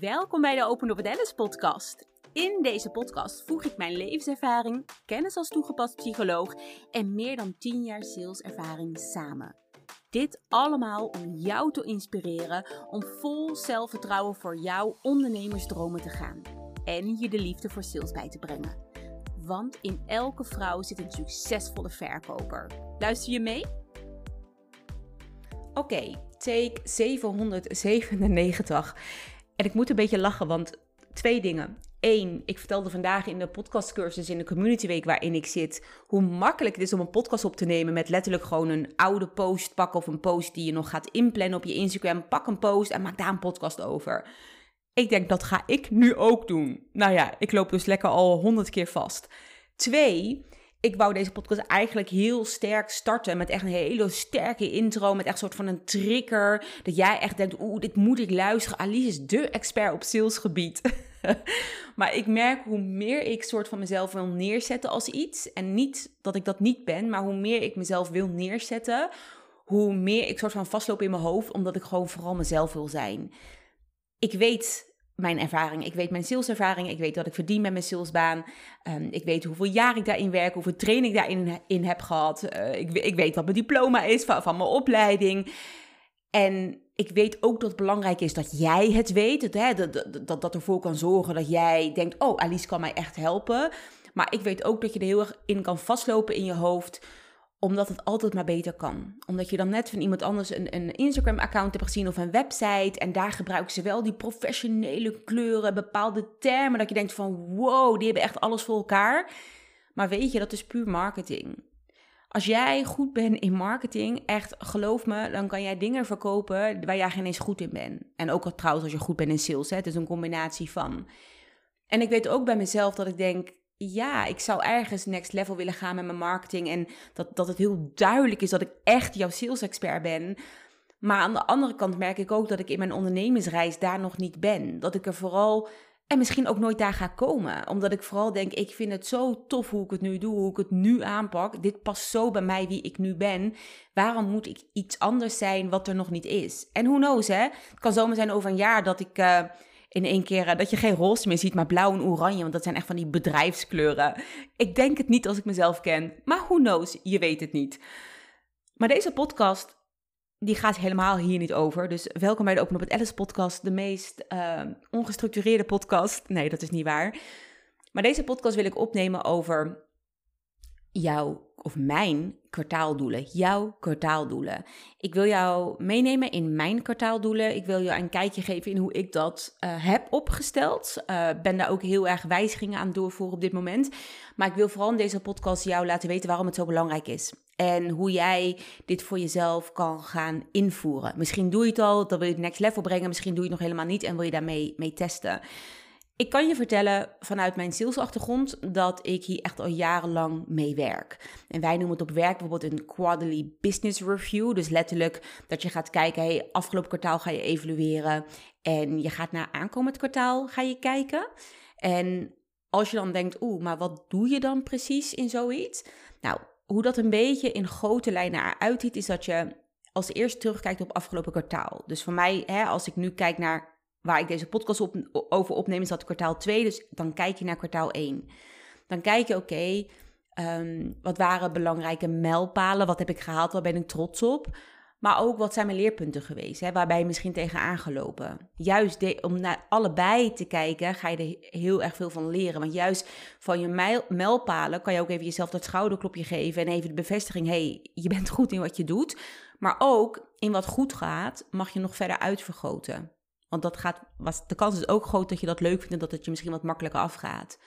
Welkom bij de Open with Alice podcast. In deze podcast voeg ik mijn levenservaring, kennis als toegepast psycholoog en meer dan 10 jaar saleservaring samen. Dit allemaal om jou te inspireren om vol zelfvertrouwen voor jouw ondernemersdromen te gaan en je de liefde voor sales bij te brengen. Want in elke vrouw zit een succesvolle verkoper. Luister je mee? Oké, take 797. En ik moet een beetje lachen, want twee dingen. Eén, ik vertelde vandaag in de podcastcursus in de Community Week waarin ik zit, hoe makkelijk het is om een podcast op te nemen met letterlijk gewoon een oude post pakken of een post die je nog gaat inplannen op je Instagram. Pak een post en maak daar een podcast over. Ik denk, dat ga ik nu ook doen. Nou ja, ik loop dus lekker al honderd keer vast. Twee, ik wou deze podcast eigenlijk heel sterk starten met echt een hele sterke intro, met echt een soort van een trigger, dat jij echt denkt, oeh, dit moet ik luisteren. Alice is de expert op salesgebied. maar ik merk hoe meer ik soort van mezelf wil neerzetten als iets, en niet dat ik dat niet ben, maar hoe meer ik mezelf wil neerzetten, hoe meer ik soort van vastloop in mijn hoofd, omdat ik gewoon vooral mezelf wil zijn. Ik weet mijn ervaring. Ik weet mijn saleservaring. Ik weet wat ik verdien met mijn salesbaan. Um, ik weet hoeveel jaar ik daarin werk, hoeveel training ik daarin in heb gehad. Uh, ik, ik, weet wat mijn diploma is van, van, mijn opleiding. En ik weet ook dat het belangrijk is dat jij het weet. Hè, dat, dat, dat ervoor kan zorgen dat jij denkt: Oh, Alice kan mij echt helpen. Maar ik weet ook dat je er heel erg in kan vastlopen in je hoofd omdat het altijd maar beter kan. Omdat je dan net van iemand anders een, een Instagram-account hebt gezien of een website. En daar gebruiken ze wel die professionele kleuren, bepaalde termen. Dat je denkt van wow, die hebben echt alles voor elkaar. Maar weet je, dat is puur marketing. Als jij goed bent in marketing, echt geloof me, dan kan jij dingen verkopen waar jij geen eens goed in bent. En ook al trouwens als je goed bent in sales, hè, het is een combinatie van. En ik weet ook bij mezelf dat ik denk, ja, ik zou ergens next level willen gaan met mijn marketing. En dat, dat het heel duidelijk is dat ik echt jouw sales expert ben. Maar aan de andere kant merk ik ook dat ik in mijn ondernemingsreis daar nog niet ben. Dat ik er vooral en misschien ook nooit daar ga komen. Omdat ik vooral denk, ik vind het zo tof hoe ik het nu doe, hoe ik het nu aanpak. Dit past zo bij mij wie ik nu ben. Waarom moet ik iets anders zijn wat er nog niet is? En who knows, hè? Het kan zomaar zijn over een jaar dat ik... Uh, in één keer uh, dat je geen roze meer ziet, maar blauw en oranje. Want dat zijn echt van die bedrijfskleuren. Ik denk het niet als ik mezelf ken. Maar who knows, je weet het niet. Maar deze podcast, die gaat helemaal hier niet over. Dus welkom bij de Open Op het Alice podcast. De meest uh, ongestructureerde podcast. Nee, dat is niet waar. Maar deze podcast wil ik opnemen over jouw of mijn kwartaaldoelen, jouw kwartaaldoelen. Ik wil jou meenemen in mijn kwartaaldoelen. Ik wil jou een kijkje geven in hoe ik dat uh, heb opgesteld. Uh, ben daar ook heel erg wijzigingen aan doorvoeren op dit moment. Maar ik wil vooral in deze podcast jou laten weten waarom het zo belangrijk is. En hoe jij dit voor jezelf kan gaan invoeren. Misschien doe je het al, dan wil je het next level brengen. Misschien doe je het nog helemaal niet en wil je daarmee mee testen. Ik kan je vertellen vanuit mijn salesachtergrond dat ik hier echt al jarenlang mee werk. En wij noemen het op werk bijvoorbeeld een quarterly business review. Dus letterlijk dat je gaat kijken, hey, afgelopen kwartaal ga je evalueren. En je gaat naar aankomend kwartaal ga je kijken. En als je dan denkt, oeh, maar wat doe je dan precies in zoiets? Nou, hoe dat een beetje in grote lijnen eruit ziet, is dat je als eerste terugkijkt op afgelopen kwartaal. Dus voor mij, hè, als ik nu kijk naar waar ik deze podcast op, over opneem, is dat kwartaal 2. Dus dan kijk je naar kwartaal 1. Dan kijk je, oké, um, wat waren belangrijke mijlpalen? Wat heb ik gehaald? Waar ben ik trots op? Maar ook wat zijn mijn leerpunten geweest? Hè, waarbij je misschien tegen aangelopen. Juist om naar allebei te kijken, ga je er heel erg veel van leren. Want juist van je mijl, mijlpalen kan je ook even jezelf dat schouderklopje geven. En even de bevestiging: hey, je bent goed in wat je doet. Maar ook in wat goed gaat, mag je nog verder uitvergroten. Want dat gaat, was, de kans is ook groot dat je dat leuk vindt en dat het je misschien wat makkelijker afgaat.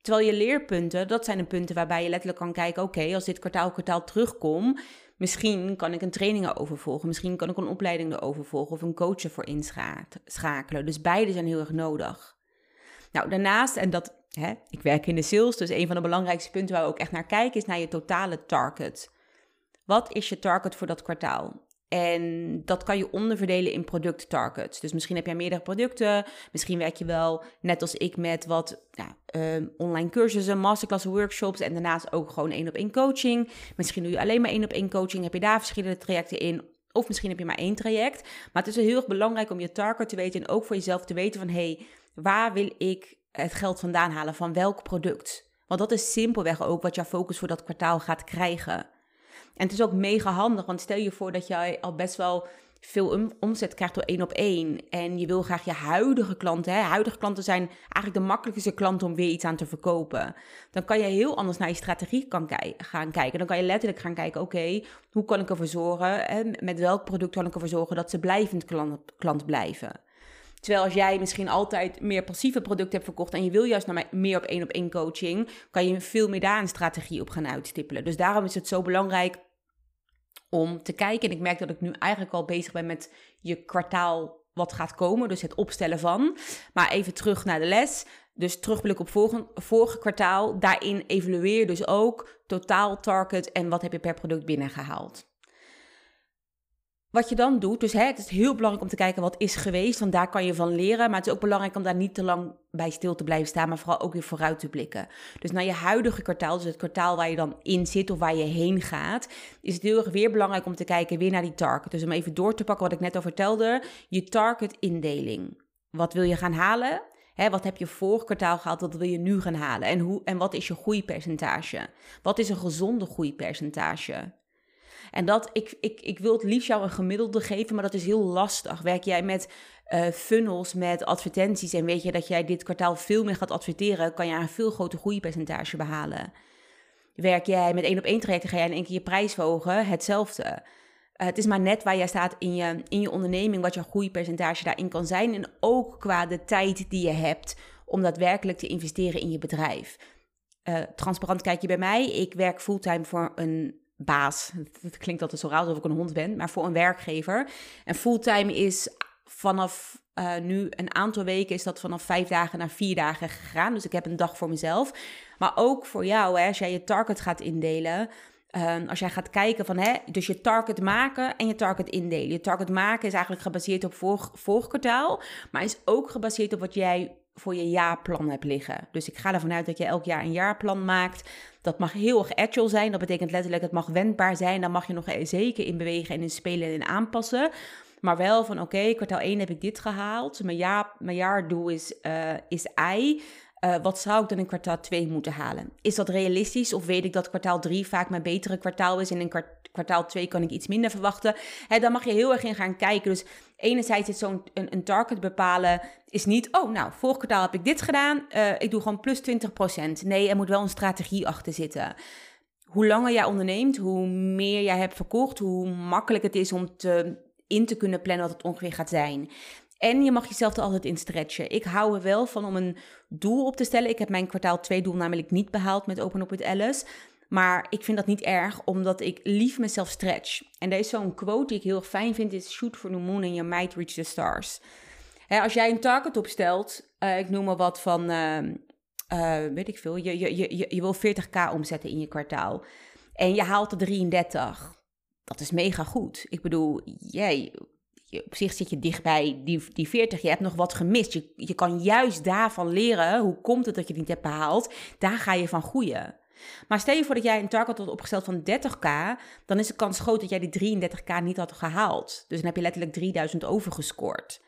Terwijl je leerpunten, dat zijn de punten waarbij je letterlijk kan kijken: oké, als dit kwartaal kwartaal terugkom, misschien kan ik een training erover volgen, misschien kan ik een opleiding erover volgen of een coach ervoor inschakelen. Dus beide zijn heel erg nodig. Nou, daarnaast, en dat, hè, ik werk in de sales, dus een van de belangrijkste punten waar we ook echt naar kijken is naar je totale target. Wat is je target voor dat kwartaal? En dat kan je onderverdelen in product targets. Dus misschien heb jij meerdere producten. Misschien werk je wel, net als ik, met wat uh, online cursussen, masterclassen, workshops. En daarnaast ook gewoon één op één coaching. Misschien doe je alleen maar één op één coaching. Heb je daar verschillende trajecten in. Of misschien heb je maar één traject. Maar het is heel erg belangrijk om je target te weten en ook voor jezelf te weten van hé, hey, waar wil ik het geld vandaan halen? Van welk product? Want dat is simpelweg ook wat jouw focus voor dat kwartaal gaat krijgen. En het is ook mega handig, want stel je voor dat jij al best wel veel omzet krijgt door één op één. En je wil graag je huidige klanten, hè, huidige klanten zijn eigenlijk de makkelijkste klanten om weer iets aan te verkopen. Dan kan je heel anders naar je strategie gaan kijken. Dan kan je letterlijk gaan kijken, oké, hoe kan ik ervoor zorgen, hè, met welk product kan ik ervoor zorgen dat ze blijvend klant, klant blijven. Terwijl als jij misschien altijd meer passieve producten hebt verkocht en je wil juist naar meer op één op één coaching, kan je veel meer daar een strategie op gaan uitstippelen. Dus daarom is het zo belangrijk om te kijken. En ik merk dat ik nu eigenlijk al bezig ben met je kwartaal wat gaat komen, dus het opstellen van. Maar even terug naar de les. Dus terugblik op vorige, vorige kwartaal. Daarin evalueer dus ook totaal target en wat heb je per product binnengehaald. Wat je dan doet, dus hè, het is heel belangrijk om te kijken wat is geweest, want daar kan je van leren. Maar het is ook belangrijk om daar niet te lang bij stil te blijven staan, maar vooral ook weer vooruit te blikken. Dus naar je huidige kwartaal, dus het kwartaal waar je dan in zit of waar je heen gaat, is het heel erg weer belangrijk om te kijken weer naar die target. Dus om even door te pakken wat ik net al vertelde, je target indeling. Wat wil je gaan halen? Hè, wat heb je vorig kwartaal gehaald, wat wil je nu gaan halen? En, hoe, en wat is je groeipercentage? Wat is een gezonde groeipercentage? En dat, ik, ik, ik wil het liefst jou een gemiddelde geven, maar dat is heel lastig. Werk jij met uh, funnels, met advertenties en weet je dat jij dit kwartaal veel meer gaat adverteren, kan je een veel groter groeipercentage behalen. Werk jij met één op één trajecten, ga jij in één keer je prijs verhogen, hetzelfde. Uh, het is maar net waar jij staat in je, in je onderneming, wat jouw groeipercentage daarin kan zijn. En ook qua de tijd die je hebt om daadwerkelijk te investeren in je bedrijf. Uh, transparant kijk je bij mij. Ik werk fulltime voor een baas. Het klinkt altijd zo raar alsof ik een hond ben, maar voor een werkgever. En fulltime is vanaf uh, nu een aantal weken is dat vanaf vijf dagen naar vier dagen gegaan. Dus ik heb een dag voor mezelf. Maar ook voor jou, hè, als jij je target gaat indelen. Uh, als jij gaat kijken van, hè, dus je target maken en je target indelen. Je target maken is eigenlijk gebaseerd op vorig kwartaal, maar is ook gebaseerd op wat jij voor je jaarplan hebt liggen. Dus ik ga ervan uit dat je elk jaar een jaarplan maakt. Dat mag heel erg agile zijn. Dat betekent letterlijk, het mag wendbaar zijn. Dan mag je nog zeker in bewegen en in spelen en in aanpassen. Maar wel van, oké, kwartaal 1 heb ik dit gehaald. Mijn, jaar, mijn jaardoel is, uh, is I. Uh, wat zou ik dan in kwartaal 2 moeten halen? Is dat realistisch of weet ik dat kwartaal 3 vaak mijn betere kwartaal is en in kwartaal 2 kan ik iets minder verwachten? Hè, dan mag je heel erg in gaan kijken. Dus enerzijds is zo'n een, target bepalen is niet, oh nou, vorig kwartaal heb ik dit gedaan, uh, ik doe gewoon plus 20%. Nee, er moet wel een strategie achter zitten. Hoe langer jij onderneemt, hoe meer jij hebt verkocht, hoe makkelijk het is om te, in te kunnen plannen wat het ongeveer gaat zijn. En je mag jezelf er altijd in stretchen. Ik hou er wel van om een doel op te stellen. Ik heb mijn kwartaal 2 doel namelijk niet behaald met Open Up with Alice. Maar ik vind dat niet erg, omdat ik lief mezelf stretch. En er is zo'n quote die ik heel fijn vind, is shoot for the moon and you might reach the stars. als jij een target opstelt, uh, ik noem maar wat van, uh, uh, weet ik veel, je, je, je, je wil 40k omzetten in je kwartaal. En je haalt er 33. Dat is mega goed. Ik bedoel, jij, op zich zit je dichtbij die, die 40. Je hebt nog wat gemist. Je, je kan juist daarvan leren. Hoe komt het dat je het niet hebt behaald? Daar ga je van groeien. Maar stel je voor dat jij een target had opgesteld van 30k, dan is de kans groot dat jij die 33k niet had gehaald. Dus dan heb je letterlijk 3000 overgescoord.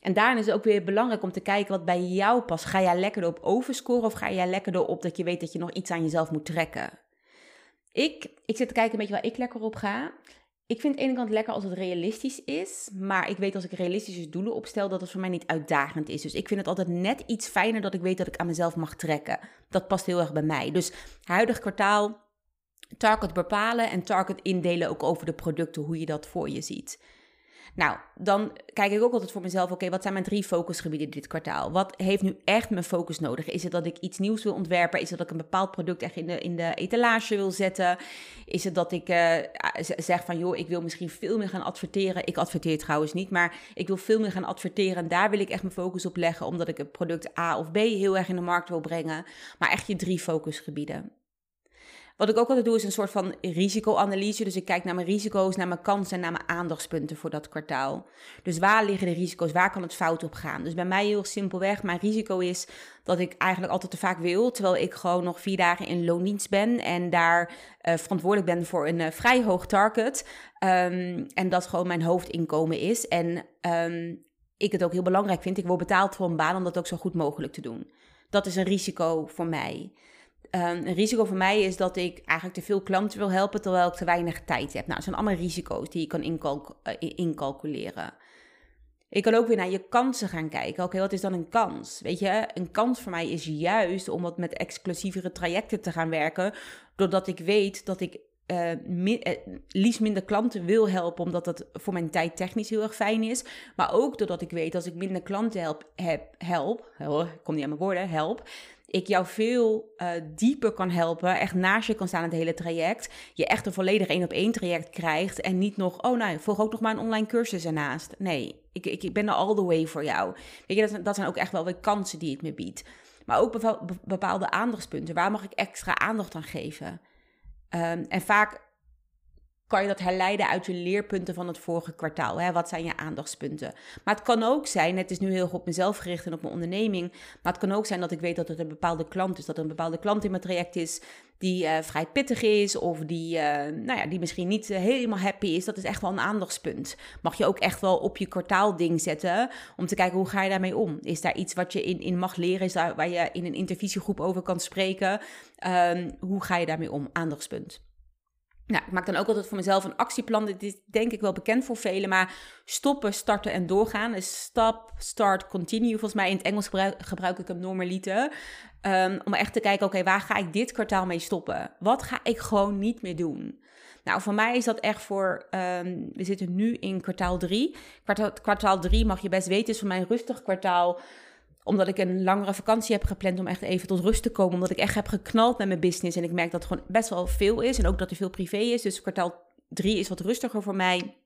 En daarin is het ook weer belangrijk om te kijken wat bij jou past. Ga jij lekker op overscoren of ga jij lekker op dat je weet dat je nog iets aan jezelf moet trekken? Ik, ik zit te kijken een beetje waar ik lekker op ga. Ik vind het aan de ene kant lekker als het realistisch is. Maar ik weet als ik realistische doelen opstel, dat het voor mij niet uitdagend is. Dus ik vind het altijd net iets fijner dat ik weet dat ik aan mezelf mag trekken. Dat past heel erg bij mij. Dus huidig kwartaal, target bepalen en target indelen ook over de producten, hoe je dat voor je ziet. Nou, dan kijk ik ook altijd voor mezelf, oké, wat zijn mijn drie focusgebieden dit kwartaal? Wat heeft nu echt mijn focus nodig? Is het dat ik iets nieuws wil ontwerpen? Is het dat ik een bepaald product echt in de, in de etalage wil zetten? Is het dat ik uh, zeg van, joh, ik wil misschien veel meer gaan adverteren? Ik adverteer trouwens niet, maar ik wil veel meer gaan adverteren en daar wil ik echt mijn focus op leggen, omdat ik het product A of B heel erg in de markt wil brengen. Maar echt je drie focusgebieden. Wat ik ook altijd doe is een soort van risicoanalyse. Dus ik kijk naar mijn risico's, naar mijn kansen en naar mijn aandachtspunten voor dat kwartaal. Dus waar liggen de risico's? Waar kan het fout op gaan? Dus bij mij heel simpelweg, mijn risico is dat ik eigenlijk altijd te vaak wil, terwijl ik gewoon nog vier dagen in loondienst ben en daar uh, verantwoordelijk ben voor een uh, vrij hoog target. Um, en dat gewoon mijn hoofdinkomen is. En um, ik het ook heel belangrijk vind. Ik word betaald voor een baan om dat ook zo goed mogelijk te doen. Dat is een risico voor mij. Um, een risico voor mij is dat ik eigenlijk te veel klanten wil helpen terwijl ik te weinig tijd heb. Nou, dat zijn allemaal risico's die je kan uh, incalculeren. Ik kan ook weer naar je kansen gaan kijken. Oké, wat is dan een kans? Weet je, een kans voor mij is juist om wat met exclusievere trajecten te gaan werken. Doordat ik weet dat ik uh, liefst minder klanten wil helpen, omdat dat voor mijn tijd technisch heel erg fijn is. Maar ook doordat ik weet als ik minder klanten help, heb, help, ik kom niet aan mijn woorden, help, ik jou veel uh, dieper kan helpen, echt naast je kan staan het hele traject. Je echt een volledig één op één traject krijgt en niet nog, oh nou, volg ook nog maar een online cursus ernaast. Nee, ik, ik, ik ben er all the way voor jou. Weet je, dat, dat zijn ook echt wel weer kansen die het me biedt. Maar ook bepaalde aandachtspunten. Waar mag ik extra aandacht aan geven? Um, en vaak kan je dat herleiden uit je leerpunten van het vorige kwartaal. Hè? Wat zijn je aandachtspunten? Maar het kan ook zijn, het is nu heel erg op mezelf gericht en op mijn onderneming. Maar het kan ook zijn dat ik weet dat het een bepaalde klant is. Dat er een bepaalde klant in mijn traject is die uh, vrij pittig is. Of die, uh, nou ja, die misschien niet uh, helemaal happy is. Dat is echt wel een aandachtspunt. Mag je ook echt wel op je kwartaalding zetten. Om te kijken hoe ga je daarmee om. Is daar iets wat je in, in mag leren? Is daar waar je in een intervisiegroep over kan spreken? Um, hoe ga je daarmee om? Aandachtspunt. Nou, ik maak dan ook altijd voor mezelf een actieplan. Dit is denk ik wel bekend voor velen, maar stoppen, starten en doorgaan is stop, start, continue. Volgens mij in het Engels gebruik, ik hem normaliter. Um, om echt te kijken, oké, waar ga ik dit kwartaal mee stoppen? Wat ga ik gewoon niet meer doen? Nou, voor mij is dat echt voor, um, we zitten nu in kwartaal 3. Kwartaal, kwartaal 3 mag je best weten, is voor mij een rustig kwartaal omdat ik een langere vakantie heb gepland om echt even tot rust te komen. Omdat ik echt heb geknald met mijn business. En ik merk dat het gewoon best wel veel is. En ook dat er veel privé is. Dus kwartaal 3 is wat rustiger voor mij.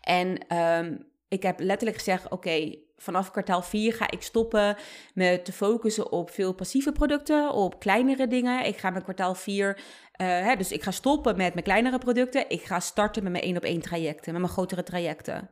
En um, ik heb letterlijk gezegd: oké, vanaf kwartaal 4 ga ik stoppen met te focussen op veel passieve producten, op kleinere dingen. Ik ga met kwartaal 4, uh, hè, dus ik ga stoppen met mijn kleinere producten. Ik ga starten met mijn één op één trajecten, met mijn grotere trajecten.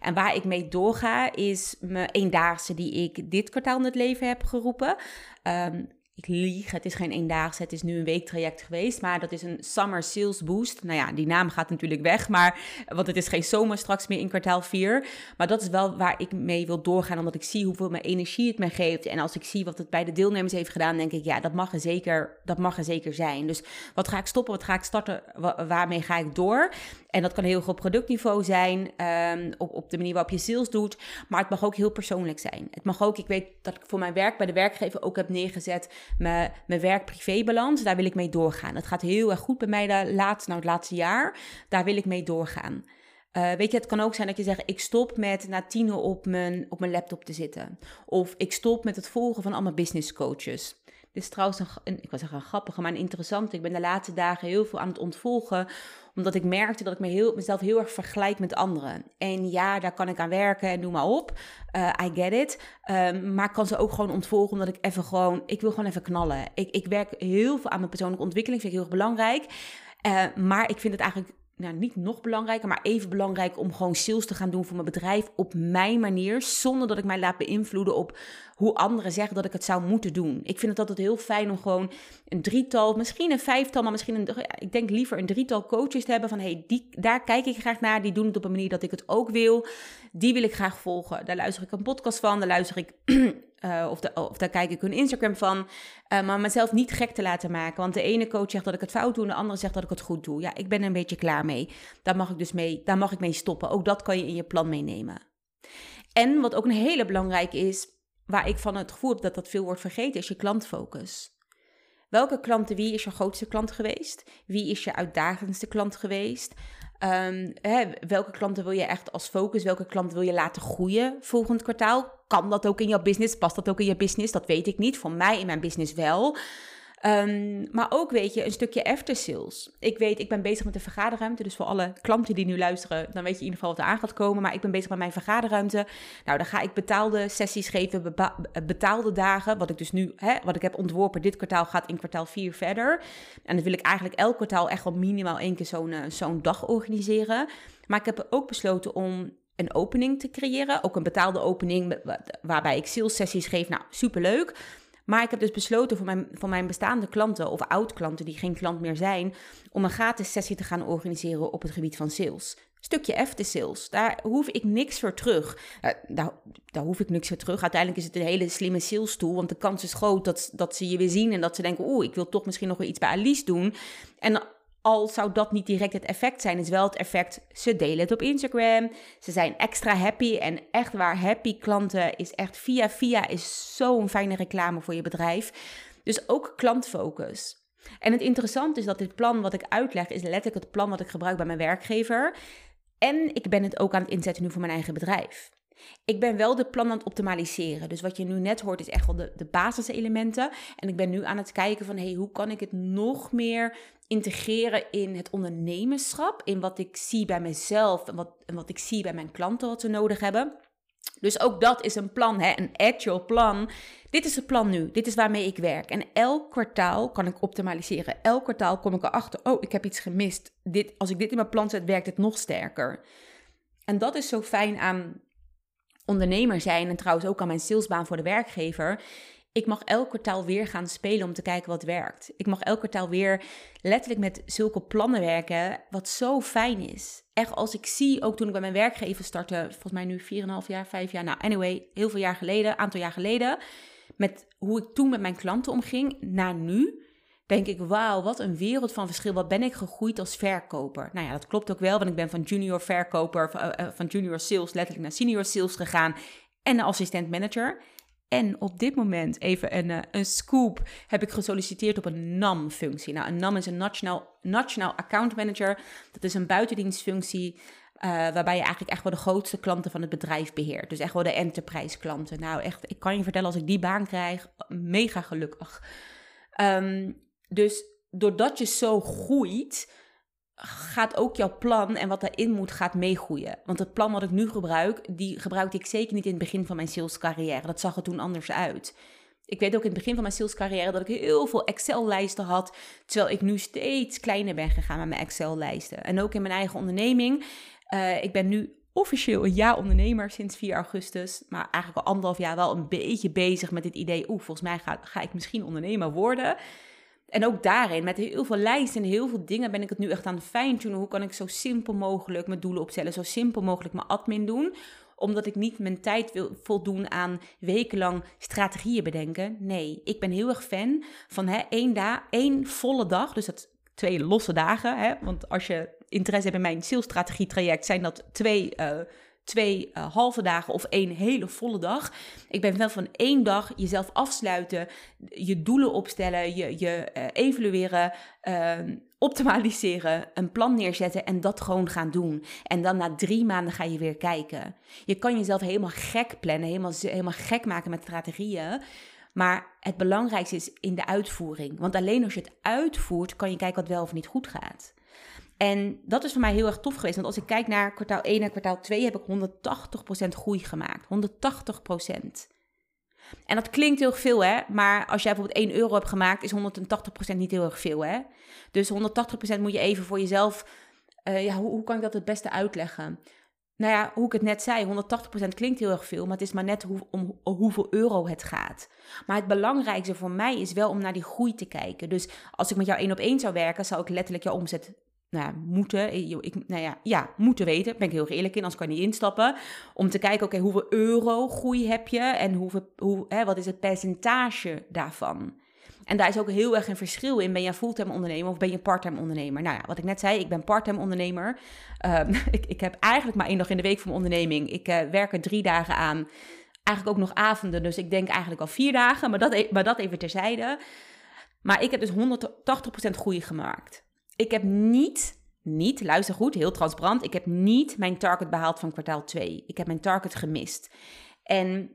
En waar ik mee doorga is mijn eendaagse die ik dit kwartaal in het leven heb geroepen. Um, ik lieg, het is geen eendaagse, het is nu een weektraject geweest, maar dat is een Summer Sales Boost. Nou ja, die naam gaat natuurlijk weg, maar, want het is geen zomer straks meer in kwartaal 4. Maar dat is wel waar ik mee wil doorgaan, omdat ik zie hoeveel mijn energie het me geeft. En als ik zie wat het bij de deelnemers heeft gedaan, denk ik, ja, dat mag er zeker, dat mag er zeker zijn. Dus wat ga ik stoppen, wat ga ik starten, waarmee ga ik door? En dat kan heel groot productniveau zijn, um, op, op de manier waarop je sales doet. Maar het mag ook heel persoonlijk zijn. Het mag ook, ik weet dat ik voor mijn werk bij de werkgever ook heb neergezet mijn, mijn werk-privé-balans. Daar wil ik mee doorgaan. Het gaat heel erg goed bij mij de laatste, nou, het laatste jaar. Daar wil ik mee doorgaan. Uh, weet je, het kan ook zijn dat je zegt: ik stop met na tien op mijn, op mijn laptop te zitten. Of ik stop met het volgen van allemaal business coaches. Dit is trouwens een, ik wil zeggen een grappige, maar een interessante. Ik ben de laatste dagen heel veel aan het ontvolgen, omdat ik merkte dat ik me heel, mezelf heel erg vergelijk met anderen. En ja, daar kan ik aan werken en noem maar op. Uh, I get it. Um, maar ik kan ze ook gewoon ontvolgen, omdat ik even gewoon, ik wil gewoon even knallen. Ik, ik werk heel veel aan mijn persoonlijke ontwikkeling, vind ik heel erg belangrijk. Uh, maar ik vind het eigenlijk nou, niet nog belangrijker, maar even belangrijk om gewoon sales te gaan doen voor mijn bedrijf op mijn manier, zonder dat ik mij laat beïnvloeden op hoe anderen zeggen dat ik het zou moeten doen. Ik vind het altijd heel fijn om gewoon een drietal, misschien een vijftal, maar misschien een, ik denk liever een drietal coaches te hebben van hey, die, daar kijk ik graag naar, die doen het op een manier dat ik het ook wil. Die wil ik graag volgen. Daar luister ik een podcast van, daar luister ik Uh, of, de, of, daar kijk ik hun Instagram van. Uh, maar mezelf niet gek te laten maken. Want de ene coach zegt dat ik het fout doe. En de andere zegt dat ik het goed doe. Ja, ik ben er een beetje klaar mee. Daar mag ik dus mee, daar mag ik mee stoppen. Ook dat kan je in je plan meenemen. En wat ook een hele belangrijke is. Waar ik van het gevoel heb dat dat veel wordt vergeten. Is je klantfocus. Welke klanten, wie is je grootste klant geweest? Wie is je uitdagendste klant geweest? Um, hè, welke klanten wil je echt als focus? Welke klanten wil je laten groeien volgend kwartaal? Kan dat ook in jouw business? Past dat ook in je business? Dat weet ik niet. Voor mij in mijn business wel. Ehm, maar ook, weet je, een stukje after sales. Ik weet, ik ben bezig met de vergaderruimte. Dus voor alle klanten die nu luisteren, dan weet je in ieder geval wat er aan gaat komen. Maar ik ben bezig met mijn vergaderruimte. Nou, dan ga ik betaalde sessies geven, betaalde dagen. Wat ik dus nu, hè, wat ik heb ontworpen dit kwartaal, gaat in kwartaal 4 verder. En dan wil ik eigenlijk elk kwartaal echt wel minimaal één keer zo'n eh, zo'n dag organiseren. Maar ik heb ook besloten om een opening te creëren. Ook een betaalde opening waarbij ik sales sessies geef. Nou, superleuk. Maar ik heb dus besloten voor mijn, voor mijn bestaande klanten of oud-klanten die geen klant meer zijn, om een gratis sessie te gaan organiseren op het gebied van sales. Stukje after sales. Daar hoef ik niks voor terug. Uh, daar, daar hoef ik niks voor terug. Uiteindelijk is het een hele slimme sales tool. Want de kans is groot dat, dat ze je weer zien en dat ze denken: oeh, ik wil toch misschien nog wel iets bij Alice doen. En al zou dat niet direct het effect zijn, is wel het effect. Ze delen het op Instagram. Ze zijn extra happy. En echt waar, happy klanten is echt via via is zo'n fijne reclame voor je bedrijf. Dus ook klantfocus. En het interessante is dat dit plan wat ik uitleg, is letterlijk het plan wat ik gebruik bij mijn werkgever. En ik ben het ook aan het inzetten nu voor mijn eigen bedrijf. Ik ben wel de plan aan het optimaliseren. Dus wat je nu net hoort is echt wel de, de basiselementen. En ik ben nu aan het kijken van hey, hoe kan ik het nog meer integreren in het ondernemerschap. In wat ik zie bij mezelf en wat, en wat ik zie bij mijn klanten wat ze nodig hebben. Dus ook dat is een plan, hè? een actual plan. Dit is het plan nu, dit is waarmee ik werk. En elk kwartaal kan ik optimaliseren. Elk kwartaal kom ik erachter, oh, ik heb iets gemist. Dit, als ik dit in mijn plan zet, werkt het nog sterker. En dat is zo fijn aan ondernemer zijn en trouwens ook aan mijn salesbaan voor de werkgever. Ik mag elk kwartaal weer gaan spelen om te kijken wat werkt. Ik mag elk kwartaal weer letterlijk met zulke plannen werken, wat zo fijn is. Echt als ik zie, ook toen ik bij mijn werkgever startte, volgens mij nu 4,5 jaar, 5 jaar, nou anyway, heel veel jaar geleden, aantal jaar geleden, met hoe ik toen met mijn klanten omging, naar nu, denk ik, wauw, wat een wereld van verschil. Wat ben ik gegroeid als verkoper? Nou ja, dat klopt ook wel, want ik ben van junior verkoper, eh, eh, van junior sales letterlijk naar senior sales gegaan en assistent manager. En op dit moment, even een, uh, een scoop, heb ik gesolliciteerd op een NAM-functie. Nou, een NAM is een National, National Account Manager. Dat is een buitendienstfunctie uh, waarbij je eigenlijk echt wel de grootste klanten van het bedrijf beheert. Dus echt wel de enterprise klanten. Nou, echt, ik kan je vertellen, als ik die baan krijg, mega gelukkig. Um, dus doordat je zo groeit, gaat ook jouw plan en wat erin moet, gaat meegroeien. Want het plan wat ik nu gebruik, die gebruikte ik zeker niet in het begin van mijn salescarrière. Dat zag er toen anders uit. Ik weet ook in het begin van mijn salescarrière dat ik heel veel Excel-lijsten had, terwijl ik nu steeds kleiner ben gegaan met mijn Excel-lijsten. En ook in mijn eigen onderneming. Uh, ik ben nu officieel een jaar ondernemer sinds 4 augustus, maar eigenlijk al anderhalf jaar wel een beetje bezig met dit idee. Oeh, volgens mij ga, ga ik misschien ondernemer worden. En ook daarin, met heel veel lijsten en heel veel dingen, ben ik het nu echt aan het fine-tunen. Hoe kan ik zo simpel mogelijk mijn doelen opstellen, zo simpel mogelijk mijn admin doen? Omdat ik niet mijn tijd wil voldoen aan wekenlang strategieën bedenken. Nee, ik ben heel erg fan van hè, één, da één volle dag, dus dat twee losse dagen. Hè? Want als je interesse hebt in mijn salesstrategie traject, zijn dat twee uh, twee uh, halve dagen of één hele volle dag. Ik ben wel van één dag jezelf afsluiten, je doelen opstellen, je, je uh, evalueren, uh, optimaliseren, een plan neerzetten en dat gewoon gaan doen. En dan na drie maanden ga je weer kijken. Je kan jezelf helemaal gek plannen, helemaal, helemaal gek maken met strategieën. Maar het belangrijkste is in de uitvoering. Want alleen als je het uitvoert, kan je kijken wat wel of niet goed gaat. En dat is voor mij heel erg tof geweest. Want als ik kijk naar kwartaal 1 en kwartaal 2, heb ik 180% groei gemaakt. 180%. En dat klinkt heel veel, hè? Maar als jij bijvoorbeeld 1 euro hebt gemaakt, is 180% niet heel erg veel, hè? Dus 180% moet je even voor jezelf. Uh, ja, hoe, hoe, kan ik dat het beste uitleggen? Nou ja, hoe ik het net zei, 180% klinkt heel erg veel, maar het is maar net hoe, om, om hoeveel euro het gaat. Maar het belangrijkste voor mij is wel om naar die groei te kijken. Dus als ik met jou één op één zou werken, zou ik letterlijk jouw omzet nou, moeten, eh, ik, nou ja, ja, moeten weten, ben ik heel eerlijk in, anders kan je niet instappen. Om te kijken, oké, hoeveel euro groei heb je en hoeveel, hoe, hè, wat is het percentage daarvan? En daar is ook heel erg een verschil in. Ben je fulltime ondernemer of ben je parttime ondernemer? Nou ja, wat ik net zei, ik ben parttime ondernemer. Um, ik, ik heb eigenlijk maar één dag in de week voor mijn onderneming. Ik uh, werk er drie dagen aan. Eigenlijk ook nog avonden, dus ik denk eigenlijk al vier dagen. Maar dat, e-, maar dat even terzijde. Maar ik heb dus 180% groei gemaakt. Ik heb niet, niet, luister goed, heel transparant. Ik heb niet mijn target behaald van kwartaal 2. Ik heb mijn target gemist. En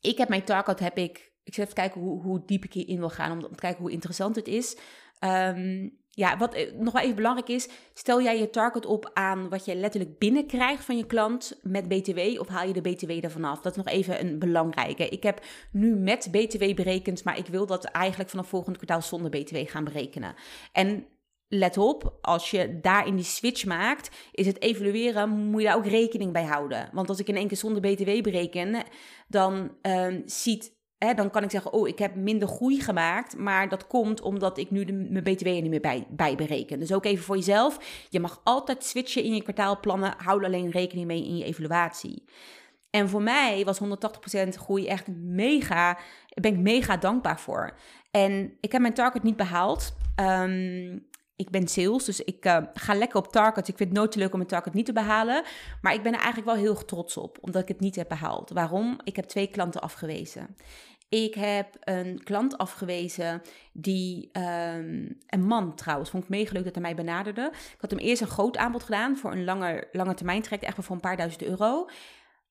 ik heb mijn target heb ik ik even kijken hoe, hoe diep ik hierin wil gaan, om te kijken hoe interessant het is. Ehm, ja, wat eh, nog wel even belangrijk is, stel jij je target op aan wat je letterlijk binnenkrijgt van je klant met BTW of haal je de BTW ervan af? Dat is nog even een belangrijke. Ik heb nu met BTW berekend, maar ik wil dat eigenlijk vanaf volgend kwartaal zonder BTW gaan berekenen. En let op, als je daarin die switch maakt, is het evalueren, moet je daar ook rekening bij houden. Want als ik in één keer zonder BTW bereken, dan uh, ziet dan kan ik zeggen, oh, ik heb minder groei gemaakt, maar dat komt omdat ik nu de, mijn BTW er niet meer bij, bij bereken. Dus ook even voor jezelf, je mag altijd switchen in je kwartaalplannen, hou alleen rekening mee in je evaluatie. En voor mij was 180% groei echt mega, daar ben ik mega dankbaar voor. En ik heb mijn target niet behaald. Um, ik ben sales, dus ik uh, ga lekker op target. Ik vind het nooit te leuk om mijn target niet te behalen. Maar ik ben er eigenlijk wel heel trots op, omdat ik het niet heb behaald. Waarom? Ik heb twee klanten afgewezen. Ik heb een klant afgewezen die, um, een man trouwens, vond ik mega leuk dat hij mij benaderde. Ik had hem eerst een groot aanbod gedaan voor een lange, lange termijn traject, echt voor een paar duizend euro.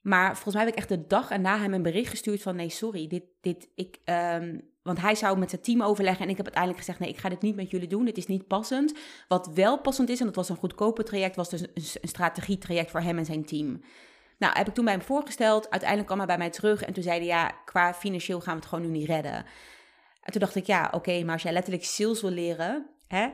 Maar volgens mij heb ik echt de dag erna hem een bericht gestuurd van nee, sorry, dit, dit, ik, um, want hij zou met zijn team overleggen en ik heb uiteindelijk gezegd: nee, ik ga dit niet met jullie doen. Dit is niet passend. Wat wel passend is, en dat was een goedkope traject, was dus een, strategietraject voor hem en zijn team. Nou, heb ik toen bij hem voorgesteld. Uiteindelijk kwam hij bij mij terug en toen zei hij: ja, qua financieel gaan we het gewoon nu niet redden. En toen dacht ik: ja, oké, maar als jij letterlijk sales wil leren, hè,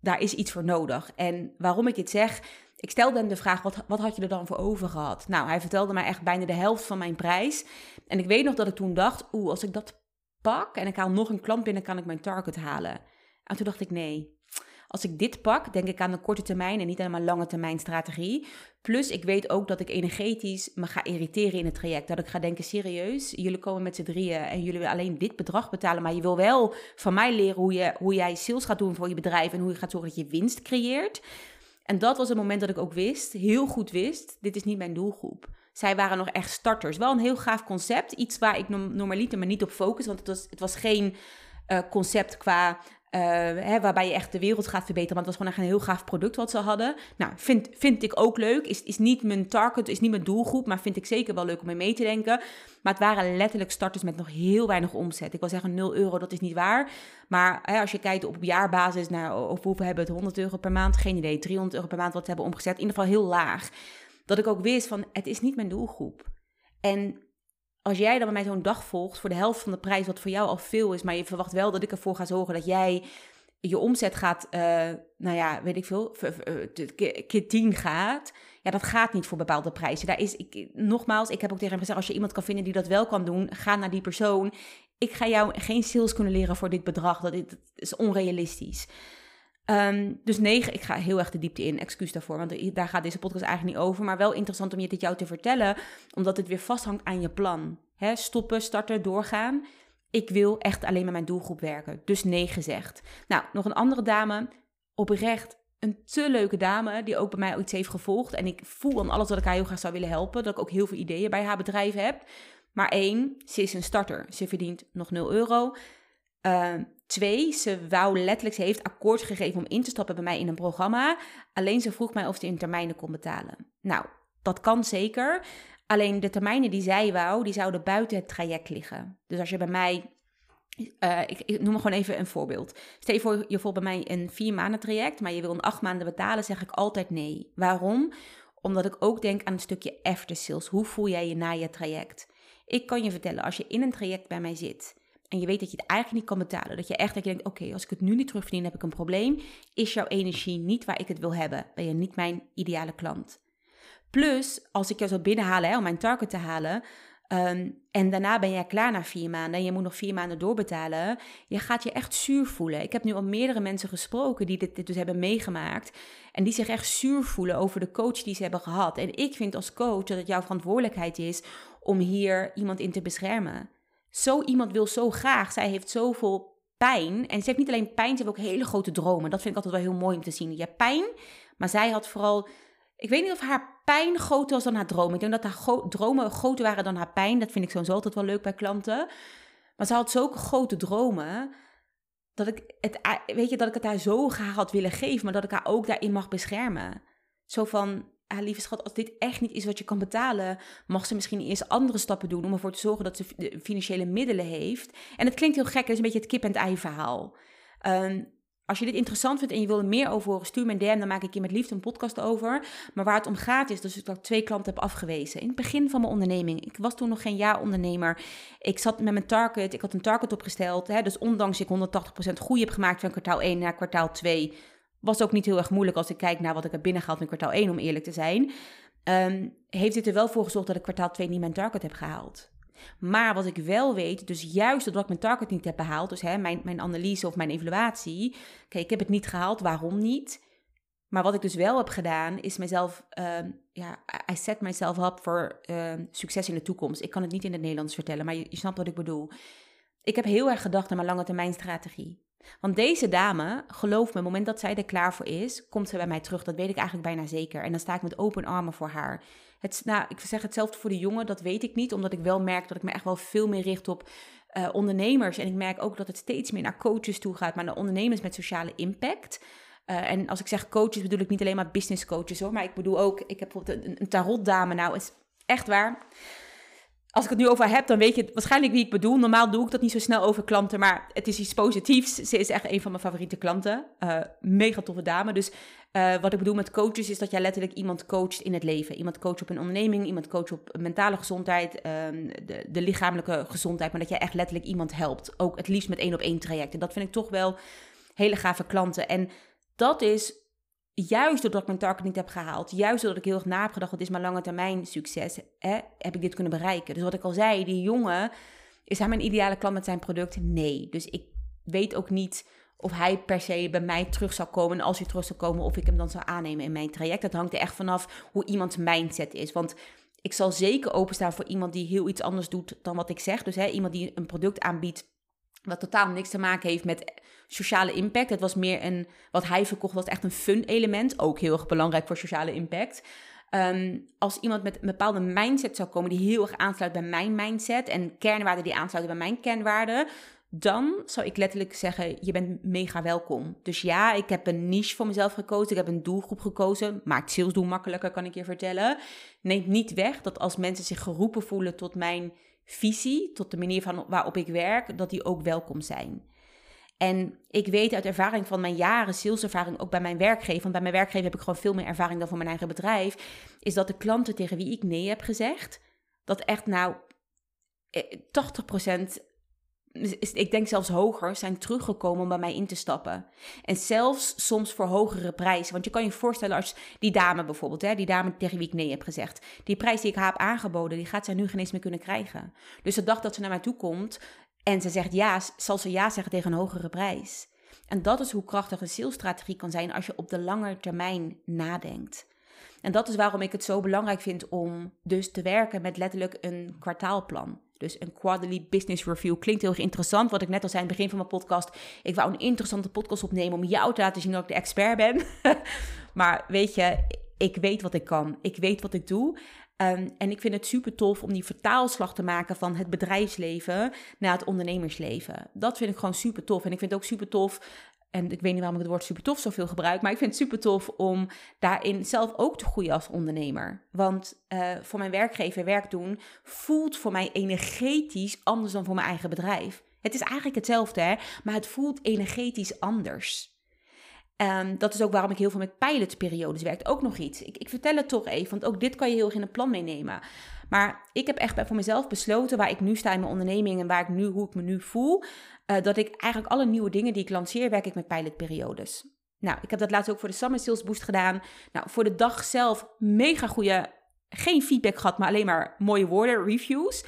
daar is iets voor nodig. En waarom ik dit zeg, ik stelde hem de vraag: wat, wat had je er dan voor over gehad? Nou, hij vertelde mij echt bijna de helft van mijn prijs. En ik weet nog dat ik toen dacht: oeh, als ik dat pak en ik haal nog een klant binnen, kan ik mijn target halen. En toen dacht ik, nee, als ik dit pak, denk ik aan de korte termijn en niet aan mijn lange termijn strategie. Plus, ik weet ook dat ik energetisch me ga irriteren in het traject. Dat ik ga denken, serieus, jullie komen met z'n drieën en jullie willen alleen dit bedrag betalen. Maar je wil wel van mij leren hoe, je, hoe jij sales gaat doen voor je bedrijf en hoe je gaat zorgen dat je winst creëert. En dat was het moment dat ik ook wist, heel goed wist, dit is niet mijn doelgroep. Zij waren nog echt starters. Wel een heel gaaf concept. Iets waar ik normaliter me niet op focus. Want het was, het was geen uh, concept qua uh, hè, waarbij je echt de wereld gaat verbeteren. Want het was gewoon echt een heel gaaf product wat ze hadden. Nou, vind, vind ik ook leuk. Is, is niet mijn target, is niet mijn doelgroep. Maar vind ik zeker wel leuk om mee mee te denken. Maar het waren letterlijk starters met nog heel weinig omzet. Ik wil zeggen 0 euro, dat is niet waar. Maar hè, als je kijkt op jaarbasis naar of hoeveel hebben het 100 euro per maand. Geen idee. 300 euro per maand wat hebben omgezet. In ieder geval heel laag dat ik ook wist van het is niet mijn doelgroep. En als jij dan bij mij zo'n dag volgt voor de helft van de prijs, wat voor jou al veel is, maar je verwacht wel dat ik ervoor ga zorgen dat jij je omzet gaat, uh, nou ja, weet ik veel, keer 10 gaat. Ja, dat gaat niet voor bepaalde prijzen. Daar is, ik, nogmaals, ik heb ook tegen hem gezegd, als je iemand kan vinden die dat wel kan doen, ga naar die persoon. Ik ga jou geen sales kunnen leren voor dit bedrag. Dat, dat is onrealistisch. Um, dus negen, ik ga heel erg de diepte in, excuus daarvoor, want daar gaat deze podcast eigenlijk niet over. Maar wel interessant om je dit jou te vertellen, omdat het weer vasthangt aan je plan. Stoppen, starten, doorgaan. Ik wil echt alleen met mijn doelgroep werken. Dus nee gezegd. Nou, nog een andere dame, oprecht een te leuke dame, die ook bij mij iets heeft gevolgd. En ik voel aan alles dat ik haar heel graag zou willen helpen. Dat ik ook heel veel ideeën bij haar bedrijf heb. Maar één, ze is een starter. Ze verdient nog 0 euro. Uh, Twee, ze wou letterlijk, ze heeft akkoord gegeven om in te stappen bij mij in een programma. Alleen ze vroeg mij of ze in termijnen kon betalen. Nou, dat kan zeker. Alleen de termijnen die zij wou, die zouden buiten het traject liggen. Dus als je bij mij uh, ik, ik, noem gewoon even een voorbeeld. Stel je voor, je volgt bij mij een vier maanden traject, maar je wil een acht maanden betalen, zeg ik altijd nee. Waarom? Omdat ik ook denk aan een stukje after sales. Hoe voel jij je na je traject? Ik kan je vertellen, als je in een traject bij mij zit en je weet dat je het eigenlijk niet kan betalen, dat je echt dat je denkt, oké, als ik het nu niet terugverdien, heb ik een probleem, is jouw energie niet waar ik het wil hebben. Ben je niet mijn ideale klant. Plus, als ik jou zou binnenhalen hè, om mijn target te halen, ehm, en daarna ben jij klaar na vier maanden en je moet nog vier maanden doorbetalen. Je gaat je echt zuur voelen. Ik heb nu al meerdere mensen gesproken die dit, dit, dus hebben meegemaakt. En die zich echt zuur voelen over de coach die ze hebben gehad. En ik vind als coach dat het jouw verantwoordelijkheid is om hier iemand in te beschermen zo iemand wil zo graag. Zij heeft zoveel pijn. En ze heeft niet alleen pijn, ze heeft ook hele grote dromen. Dat vind ik altijd wel heel mooi om te zien. Je hebt pijn, maar zij had vooral... Ik weet niet of haar pijn groter was dan haar dromen. Ik denk dat haar dromen groter waren dan haar pijn. Dat vind ik sowieso altijd wel leuk bij klanten. Maar ze had zulke grote dromen dat ik het, weet je, dat ik het haar zo graag had willen geven, maar dat ik haar ook daarin mag beschermen. Zo van, ah, lieve schat, als dit echt niet is wat je kan betalen, mag ze misschien eerst andere stappen doen om ervoor te zorgen dat ze financiële middelen heeft. En het klinkt heel gek, het is een beetje het kip-en-ei verhaal. Ehm, als je dit interessant vindt en je wil er meer over horen, stuur een DM. Dan maak ik hier met liefde een podcast over. Maar waar het om gaat is dus dat ik twee klanten heb afgewezen. In het begin van mijn onderneming. Ik was toen nog geen jaar ondernemer. Ik zat met mijn target. Ik had een target opgesteld. Hè, dus ondanks ik 180% groei heb gemaakt van kwartaal 1 naar kwartaal 2... was ook niet heel erg moeilijk als ik kijk naar wat ik heb binnengehaald in kwartaal 1, om eerlijk te zijn. Um, heeft dit er wel voor gezorgd dat ik kwartaal 2 niet mijn target heb gehaald. Maar wat ik wel weet, dus juist doordat ik mijn target niet heb behaald, dus hè, mijn, mijn analyse of mijn evaluatie, kijk, ik heb het niet gehaald, waarom niet? Maar wat ik dus wel heb gedaan, is mezelf, uh, ja, I set myself up voor uh, succes in de toekomst. Ik kan het niet in het Nederlands vertellen, maar je, je snapt wat ik bedoel. Ik heb heel erg gedacht aan mijn lange termijn strategie. Want deze dame, geloof me, op het moment dat zij er klaar voor is, komt ze bij mij terug. Dat weet ik eigenlijk bijna zeker. En dan sta ik met open armen voor haar. Het, nou, ik zeg hetzelfde voor de jongen, dat weet ik niet. Omdat ik wel merk dat ik me echt wel veel meer richt op uh, ondernemers. En ik merk ook dat het steeds meer naar coaches toe gaat, maar naar ondernemers met sociale impact. Uh, en als ik zeg coaches, bedoel ik niet alleen maar business coaches hoor. Maar ik bedoel ook, ik heb bijvoorbeeld een, een tarotdame. Nou, is echt waar als ik het nu over heb, dan weet je waarschijnlijk wie ik bedoel. Normaal doe ik dat niet zo snel over klanten, maar het is iets positiefs. Ze is echt een van mijn favoriete klanten. Uh, mega toffe dame. Dus uh, wat ik bedoel met coaches is dat jij letterlijk iemand coacht in het leven. Iemand coacht op een onderneming, iemand coacht op mentale gezondheid, um, de, de, lichamelijke gezondheid. Maar dat jij echt letterlijk iemand helpt. Ook het liefst met één op één trajecten. Dat vind ik toch wel hele gave klanten. En dat is juist doordat ik mijn target niet heb gehaald, juist doordat ik heel erg na heb gedacht, wat is mijn lange termijn succes, hè, heb ik dit kunnen bereiken. Dus wat ik al zei, die jongen, is hij mijn ideale klant met zijn product? Nee. Dus ik weet ook niet of hij per se bij mij terug zou komen. En als hij terug zou komen, of ik hem dan zou aannemen in mijn traject. Dat hangt er echt vanaf hoe iemands mindset is. Want ik zal zeker openstaan voor iemand die heel iets anders doet dan wat ik zeg. Dus hè, iemand die een product aanbiedt wat totaal niks te maken heeft met sociale impact. Het was meer een, wat hij verkocht was echt een fun element. Ook heel erg belangrijk voor sociale impact. Ehm, als iemand met een bepaalde mindset zou komen die heel erg aansluit bij mijn mindset en kernwaarden die aansluiten bij mijn kernwaarden, dan zou ik letterlijk zeggen: Je bent mega welkom. Dus ja, ik heb een niche voor mezelf gekozen. Ik heb een doelgroep gekozen. Maakt salesdoel makkelijker, kan ik je vertellen. Neemt niet weg dat als mensen zich geroepen voelen tot mijn visie, tot de manier van waarop ik werk, dat die ook welkom zijn. En ik weet uit ervaring van mijn jaren saleservaring, ook bij mijn werkgever, want bij mijn werkgever heb ik gewoon veel meer ervaring dan voor mijn eigen bedrijf, is dat de klanten tegen wie ik nee heb gezegd, dat echt nou 80% eh, ik denk zelfs hoger, zijn teruggekomen om bij mij in te stappen. En zelfs soms voor hogere prijzen. Want je kan je voorstellen als die dame bijvoorbeeld, hè, die dame tegen wie ik nee heb gezegd. Die prijs die ik haar heb aangeboden, die gaat zij nu geen eens meer kunnen krijgen. Dus de dag dat ze naar mij toe komt en ze zegt ja, zal ze ja zeggen tegen een hogere prijs. En dat is hoe krachtig een salesstrategie kan zijn als je op de lange termijn nadenkt. En dat is waarom ik het zo belangrijk vind om dus te werken met letterlijk een kwartaalplan. Dus een quarterly business review klinkt heel erg interessant. Wat ik net al zei in het begin van mijn podcast. Ik wou een interessante podcast opnemen om jou te laten zien dat ik de expert ben. maar weet je, ik weet wat ik kan. Ik weet wat ik doe. Um, en ik vind het super tof om die vertaalslag te maken van het bedrijfsleven naar het ondernemersleven. Dat vind ik gewoon super tof. En ik vind het ook super tof en ik weet niet waarom ik het woord super tof zoveel gebruik, maar ik vind het super tof om daarin zelf ook te groeien als ondernemer. Want uh, voor mijn werkgever werk doen voelt voor mij energetisch anders dan voor mijn eigen bedrijf. Het is eigenlijk hetzelfde, hè? maar het voelt energetisch anders. Um, dat is ook waarom ik heel veel met pilotperiodes werk. Ook nog iets. Ik, ik vertel het toch even, want ook dit kan je heel erg in een plan meenemen. Maar ik heb echt voor mezelf besloten waar ik nu sta in mijn onderneming en waar ik nu, hoe ik me nu voel. Uh, dat ik eigenlijk alle nieuwe dingen die ik lanceer, werk ik met pilotperiodes. Nou, ik heb dat laatst ook voor de Summer Sales Boost gedaan. Nou, voor de dag zelf mega goede, geen feedback gehad, maar alleen maar mooie woorden, reviews.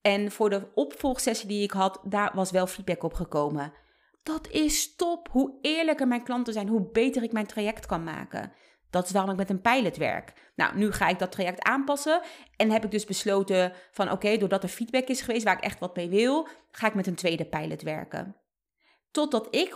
En voor de opvolgsessie die ik had, daar was wel feedback op gekomen. Dat is top. Hoe eerlijker mijn klanten zijn, hoe beter ik mijn traject kan maken. Dat is waarom ik met een pilot werk. Nou, nu ga ik dat traject aanpassen. En heb ik dus besloten van oké, doordat er feedback is geweest waar ik echt wat mee wil, ga ik met een tweede pilot werken. Totdat ik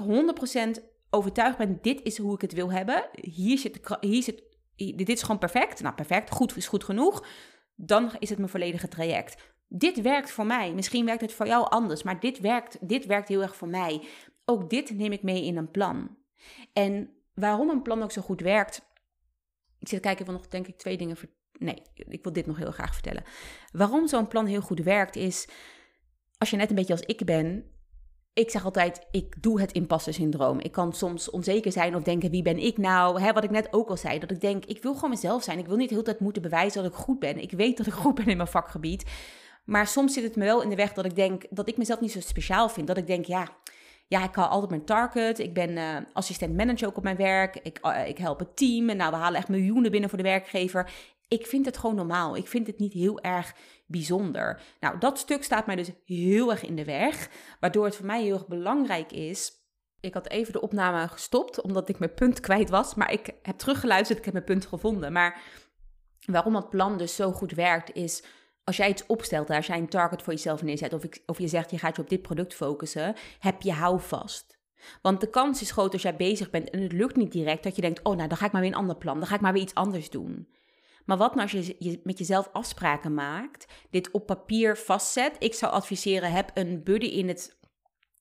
100% overtuigd ben, dit is hoe ik het wil hebben. Hier zit, hier zit, dit is gewoon perfect. Nou, perfect, goed is goed genoeg. Dan is het mijn volledige traject. Dit werkt voor mij. Misschien werkt het voor jou anders, maar dit werkt, dit werkt heel erg voor mij. Ook dit neem ik mee in een plan. En waarom een plan ook zo goed werkt, ik zit te kijken, wil nog denk ik twee dingen... Nee, ik wil dit nog heel graag vertellen. Waarom zo'n plan heel goed werkt is... Als je net een beetje als ik ben, ik zeg altijd, ik doe het impasse syndroom. Ik kan soms onzeker zijn of denken, wie ben ik nou? Hè, wat ik net ook al zei, dat ik denk, ik wil gewoon mezelf zijn. Ik wil niet de hele tijd moeten bewijzen dat ik goed ben. Ik weet dat ik goed ben in mijn vakgebied. Maar soms zit het me wel in de weg dat ik denk, dat ik mezelf niet zo speciaal vind. Dat ik denk, ja, ja ik haal altijd mijn target. Ik ben uh, assistent manager ook op mijn werk. Ik, uh, ik help het team. En nou, we halen echt miljoenen binnen voor de werkgever. Ik vind het gewoon normaal. Ik vind het niet heel erg bijzonder. Nou, dat stuk staat mij dus heel erg in de weg, waardoor het voor mij heel erg belangrijk is. Ik had even de opname gestopt omdat ik mijn punt kwijt was, maar ik heb teruggeluisterd, ik heb mijn punt gevonden. Maar waarom het plan dus zo goed werkt is als jij iets opstelt, als jij een target voor jezelf neerzet of, ik, of je zegt je gaat je op dit product focussen, heb je houvast. Want de kans is groot als jij bezig bent en het lukt niet direct, dat je denkt, oh nou dan ga ik maar weer een ander plan, dan ga ik maar weer iets anders doen. Maar wat nou als je, met jezelf afspraken maakt, dit op papier vastzet? Ik zou adviseren, heb een buddy in het,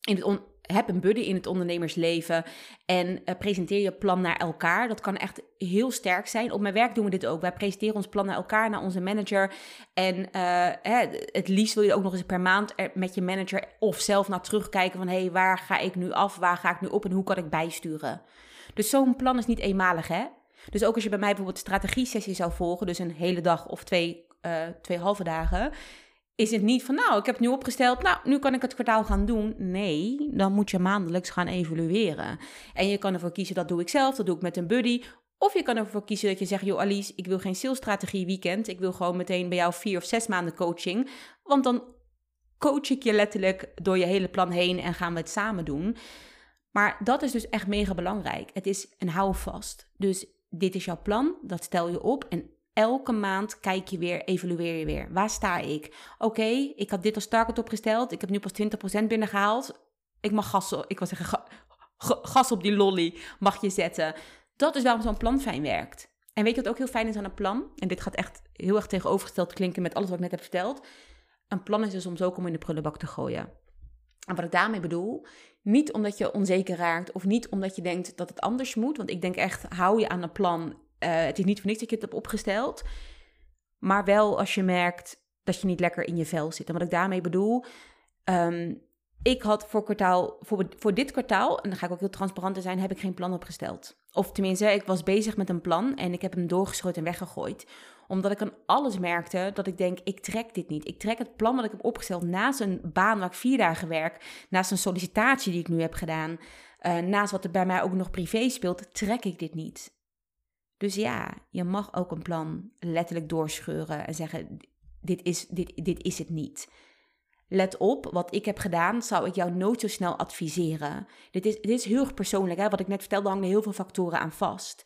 in het heb een buddy in het ondernemersleven en uh, presenteer je plan naar elkaar. Dat kan echt heel sterk zijn. Op mijn werk doen we dit ook. Wij presenteren ons plan naar elkaar, naar onze manager. En uh, het liefst wil je ook nog eens per maand met je manager of zelf naar terugkijken van... hé, hey, waar ga ik nu af, waar ga ik nu op en hoe kan ik bijsturen? Dus zo'n plan is niet eenmalig, hè? Dus ook als je bij mij bijvoorbeeld strategie-sessie zou volgen, dus een hele dag of twee, uh, twee halve dagen, is het niet van, nou, ik heb nu opgesteld, nou, nu kan ik het kwartaal gaan doen. Nee, dan moet je maandelijks gaan evalueren. En je kan ervoor kiezen, dat doe ik zelf, dat doe ik met een buddy. Of je kan ervoor kiezen dat je zegt, joh Alice, ik wil geen salesstrategie weekend. Ik wil gewoon meteen bij jou vier of zes maanden coaching. Want dan coach ik je letterlijk door je hele plan heen en gaan we het samen doen. Maar dat is dus echt mega belangrijk. Het is een houvast. Dus dit is jouw plan, dat stel je op en elke maand kijk je weer, evalueer je weer. Waar sta ik? Oké, ik had dit als target opgesteld, ik heb nu pas 20% binnengehaald. Ik mag gas, ik wil zeggen, gas op die lolly mag je zetten. Dat is waarom zo'n plan fijn werkt. En weet je wat ook heel fijn is aan een plan? En dit gaat echt heel erg tegenovergesteld klinken met alles wat ik net heb verteld. Een plan is dus soms ook om in de prullenbak te gooien. En wat ik daarmee bedoel, niet omdat je onzeker raakt of niet omdat je denkt dat het anders moet. Want ik denk echt, hou je aan een plan. Uh, het is niet voor niks dat je het hebt opgesteld. Maar wel als je merkt dat je niet lekker in je vel zit. En wat ik daarmee bedoel, um, ik had voor, kwartaal, voor, voor dit kwartaal, en dan ga ik ook heel transparant in zijn, heb ik geen plan opgesteld. Of tenminste, ik was bezig met een plan en ik heb hem doorgeschoten en weggegooid omdat ik aan alles merkte dat ik denk, ik trek dit niet. Ik trek het plan wat ik heb opgesteld naast een baan waar ik vier dagen werk, naast een sollicitatie die ik nu heb gedaan, uh, naast wat er bij mij ook nog privé speelt, trek ik dit niet. Dus ja, je mag ook een plan letterlijk doorscheuren en zeggen, dit is, dit, dit is het niet. Let op, wat ik heb gedaan, zou ik jou nooit zo snel adviseren. Dit is, dit is heel erg persoonlijk. Hè? Wat ik net vertelde, hangen heel veel factoren aan vast.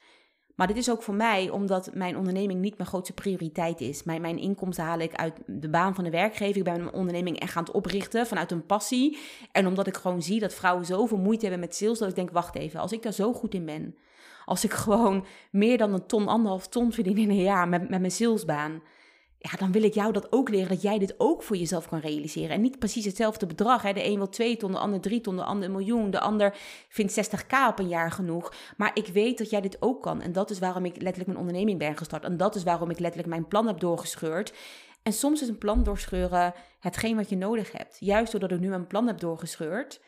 Maar dit is ook voor mij omdat mijn onderneming niet mijn grootste prioriteit is. Mijn, mijn inkomsten haal ik uit de baan van de werkgever. Ik ben mijn onderneming echt aan het oprichten vanuit een passie. En omdat ik gewoon zie dat vrouwen zoveel moeite hebben met sales, dat ik denk, wacht even, als ik daar zo goed in ben. Als ik gewoon meer dan een ton, anderhalf ton verdien in een jaar met, met mijn salesbaan ja, dan wil ik jou dat ook leren, dat jij dit ook voor jezelf kan realiseren. En niet precies hetzelfde bedrag. Hè. De een wil twee ton, de ander drie ton, de ander een miljoen, de ander vindt 60k op een jaar genoeg. Maar ik weet dat jij dit ook kan. En dat is waarom ik letterlijk mijn onderneming ben gestart. En dat is waarom ik letterlijk mijn plan heb doorgescheurd. En soms is een plan doorscheuren hetgeen wat je nodig hebt. Juist doordat ik nu mijn plan heb doorgescheurd,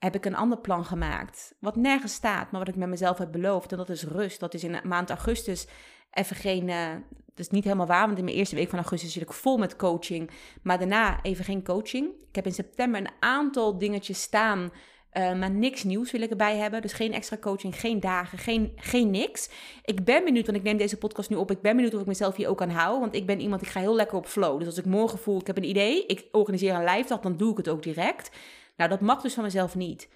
heb ik een ander plan gemaakt. Wat nergens staat, maar wat ik met mezelf heb beloofd. En dat is rust. Dat is in maand augustus even geen. Uh, dat is niet helemaal waar, want in mijn eerste week van augustus zit ik vol met coaching. Maar daarna even geen coaching. Ik heb in september een aantal dingetjes staan. Uh, maar niks nieuws wil ik erbij hebben. Dus geen extra coaching, geen dagen, geen, geen niks. Ik ben benieuwd, want ik neem deze podcast nu op. Ik ben benieuwd of ik mezelf hier ook aan hou. Want ik ben iemand, ik ga heel lekker op flow. Dus als ik morgen voel, ik heb een idee, ik organiseer een live dag, dan doe ik het ook direct. Nou, dat mag dus van mezelf niet.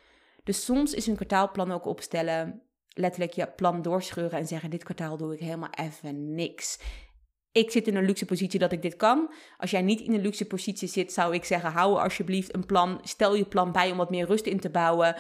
Dus soms is een kwartaalplan ook opstellen letterlijk je plan doorscheuren en zeggen: Dit kwartaal doe ik helemaal even niks. Ik zit in een luxe positie dat ik dit kan. Als jij niet in een luxe positie zit, zou ik zeggen: hou alsjeblieft een plan. Stel je plan bij om wat meer rust in te bouwen.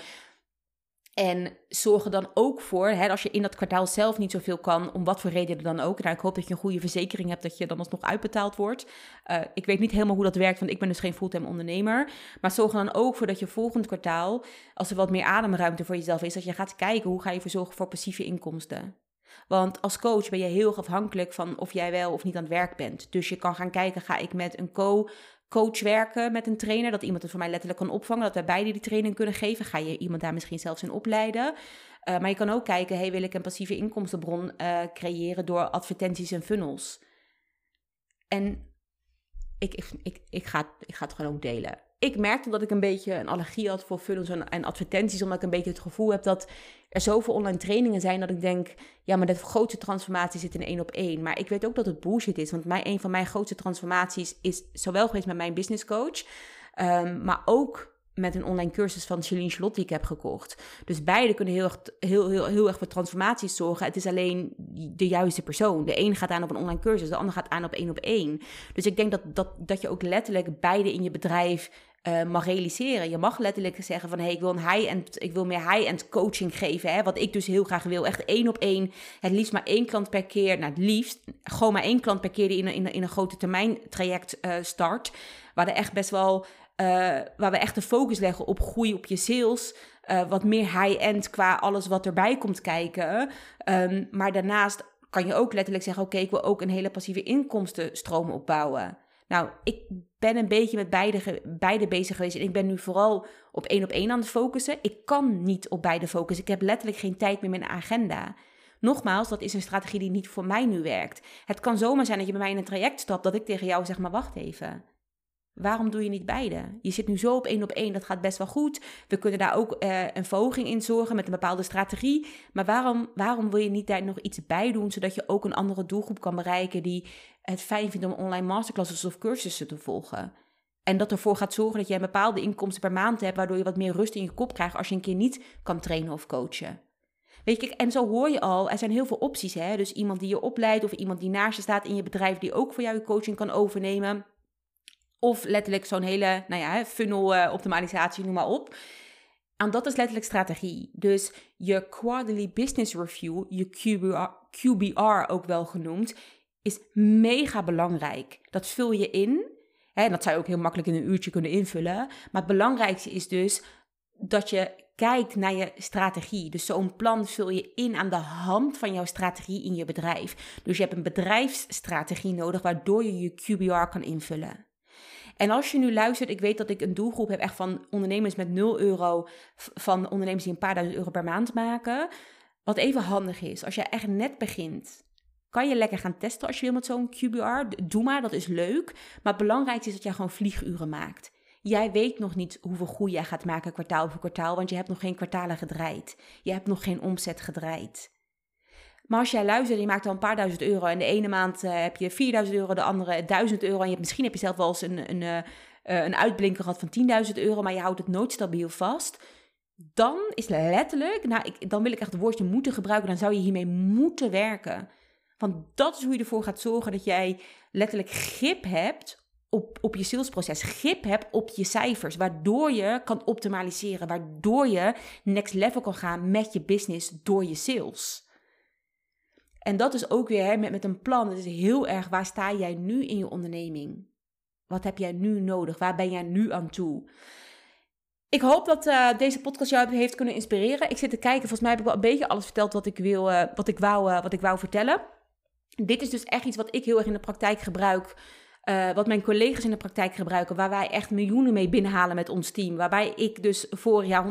En zorg er dan ook voor, hè, als je in dat kwartaal zelf niet zoveel kan, om wat voor reden dan ook. Nou, ik hoop dat je een goede verzekering hebt, dat je dan alsnog uitbetaald wordt. Uh, ik weet niet helemaal hoe dat werkt, want ik ben dus geen fulltime ondernemer. Maar zorg er dan ook voor dat je volgend kwartaal, als er wat meer ademruimte voor jezelf is, dat je gaat kijken hoe ga je verzorgen voor passieve inkomsten. Want als coach ben je heel afhankelijk van of jij wel of niet aan het werk bent. Dus je kan gaan kijken, ga ik met een co coach werken met een trainer, dat iemand het voor mij letterlijk kan opvangen, dat wij beide die training kunnen geven. Ga je iemand daar misschien zelfs in opleiden? Uh, maar je kan ook kijken, hey, wil ik een passieve inkomstenbron uh, creëren door advertenties en funnels? En ik, ik, ik, ik, ga, ik ga het gewoon ook delen ik merkte dat ik een beetje een allergie had voor funnels en, en, advertenties, omdat ik een beetje het gevoel heb dat er zoveel online trainingen zijn dat ik denk, ja, maar de grootste transformatie zit in één op één. Maar ik weet ook dat het bullshit is, want mijn, een van mijn grootste transformaties is zowel geweest met mijn business coach, um, maar ook met een online cursus van Celine Charlotte die ik heb gekocht. Dus beide kunnen heel erg, heel, heel, heel erg voor transformaties zorgen. Het is alleen de juiste persoon. De een gaat aan op een online cursus, de ander gaat aan op één op één. Dus ik denk dat, dat, dat je ook letterlijk beide in je bedrijf uh, mag realiseren. Je mag letterlijk zeggen van... hé, hey, ik wil een high-end, ik wil meer high-end coaching geven. Hè, wat ik dus heel graag wil. Echt één op één. Het liefst maar één klant per keer. Nou, het liefst gewoon maar één klant per keer... die in een, in een, in een grote termijn traject uh, start. Waar er echt best wel... Uh, waar we echt de focus leggen op groei op je sales... Wat meer high-end qua alles wat erbij komt kijken. Um, maar daarnaast kan je ook letterlijk zeggen... oké, ik wil ook een hele passieve inkomstenstroom opbouwen... Nou, ik ben een beetje met beide, beide bezig geweest. En ik ben nu vooral op één op één aan het focussen. Ik kan niet op beide focussen. Ik heb letterlijk geen tijd meer met mijn agenda. Nogmaals, dat is een strategie die niet voor mij nu werkt. Het kan zomaar zijn dat je bij mij in een traject stapt dat ik tegen jou zeg, maar wacht even. Waarom doe je niet beide? Je zit nu zo op één op één, dat gaat best wel goed. We kunnen daar ook uh, een verhoging in zorgen met een bepaalde strategie. Maar waarom, waarom wil je niet daar nog iets bij doen, zodat je ook een andere doelgroep kan bereiken die het fijn vindt om online masterclasses of cursussen te volgen? En dat ervoor gaat zorgen dat een bepaalde inkomsten per maand hebt, waardoor je wat meer rust in je kop krijgt als je een keer niet kan trainen of coachen. Weet je, en zo hoor je al, er zijn heel veel opties. Hè? Dus iemand die je opleidt of iemand die naast je staat in je bedrijf, die ook voor jou je coaching kan overnemen. Of letterlijk zo'n hele, nou ja, funnel uh, optimalisatie, noem maar op. En dat is letterlijk strategie. Dus je quarterly business review, je QBR, QBR ook wel genoemd, is mega belangrijk. Dat vul je in. En dat zou je ook heel makkelijk in een uurtje kunnen invullen. Maar het belangrijkste is dus dat je kijkt naar je strategie. Dus zo'n plan vul je in aan de hand van jouw strategie in je bedrijf. Dus je hebt een bedrijfsstrategie nodig waardoor je je QBR kan invullen. En als je nu luistert, ik weet dat ik een doelgroep heb echt van ondernemers met 0 euro, van ondernemers die een paar duizend euro per maand maken. Wat even handig is, als je echt net begint, kan je lekker gaan testen als je wil met zo'n QBR. Doe maar, dat is leuk. Maar het belangrijkste is dat jij gewoon vlieguren maakt. Jij weet nog niet hoeveel groei jij gaat maken kwartaal voor kwartaal, want je hebt nog geen kwartalen gedraaid. Je hebt nog geen omzet gedraaid. Maar als jij luistert je maakt al een paar duizend euro en de ene maand uh, heb je 4000 euro, de andere 1000 euro en je misschien heb je zelf wel eens een, een, uh, een uitblinker gehad van 10.000 euro, maar je houdt het nooit stabiel vast. Dan is letterlijk, nou, ik, dan wil ik echt het woordje moeten gebruiken, dan zou je hiermee moeten werken. Want dat is hoe je ervoor gaat zorgen dat jij letterlijk grip hebt op, op je salesproces, grip hebt op je cijfers, waardoor je kan optimaliseren, waardoor je next level kan gaan met je business door je sales. En dat is ook weer hè, met, met een plan. Het is heel erg, waar sta jij nu in je onderneming? Wat heb jij nu nodig? Waar ben jij nu aan toe? Ik hoop dat uh, deze podcast jou heeft kunnen inspireren. Ik zit te kijken, volgens mij heb ik wel een beetje alles verteld wat ik, wil, uh, wat ik, wou, uh, wat ik wou vertellen. Dit is dus echt iets wat ik heel erg in de praktijk gebruik. wat mijn collega's in de praktijk gebruiken, waar wij echt miljoenen mee binnenhalen met ons team. Waarbij ik dus vorig jaar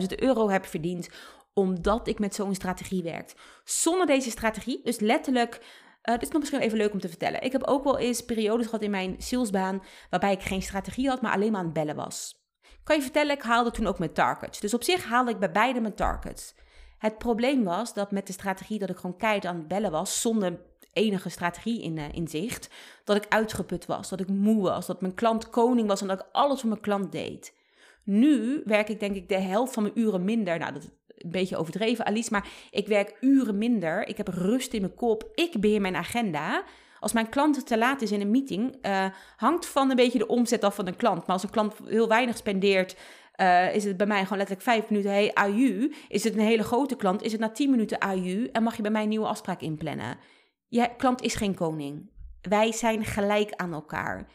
155.000 euro heb verdiend omdat ik met zo'n strategie werk. Zonder deze strategie, dus letterlijk. Uh, dit is nog misschien even leuk om te vertellen. Ik heb ook wel eens periodes gehad in mijn salesbaan waarbij ik geen strategie had, maar alleen maar aan het bellen was. Kan je vertellen, ik haalde toen ook mijn targets. Dus op zich haalde ik bij beide mijn targets. Het probleem was dat met de strategie dat ik gewoon keihard aan het bellen was, zonder enige strategie in, uh, in zicht, dat ik uitgeput was, dat ik moe was, dat mijn klant koning was en dat ik alles voor mijn klant deed. Nu werk ik denk ik de helft van mijn uren minder. Nou, dat een beetje overdreven, Alice, maar ik werk uren minder. Ik heb rust in mijn kop. Ik beheer mijn agenda. Als mijn klant te laat is in een meeting, uh, hangt van een beetje de omzet af van een klant. Maar als een klant heel weinig spendeert, uh, is het bij mij gewoon letterlijk vijf minuten. Hey, AU. Is het een hele grote klant, is het na tien minuten AU en mag je bij mij een nieuwe afspraak inplannen. Je klant is geen koning. Wij zijn gelijk aan elkaar.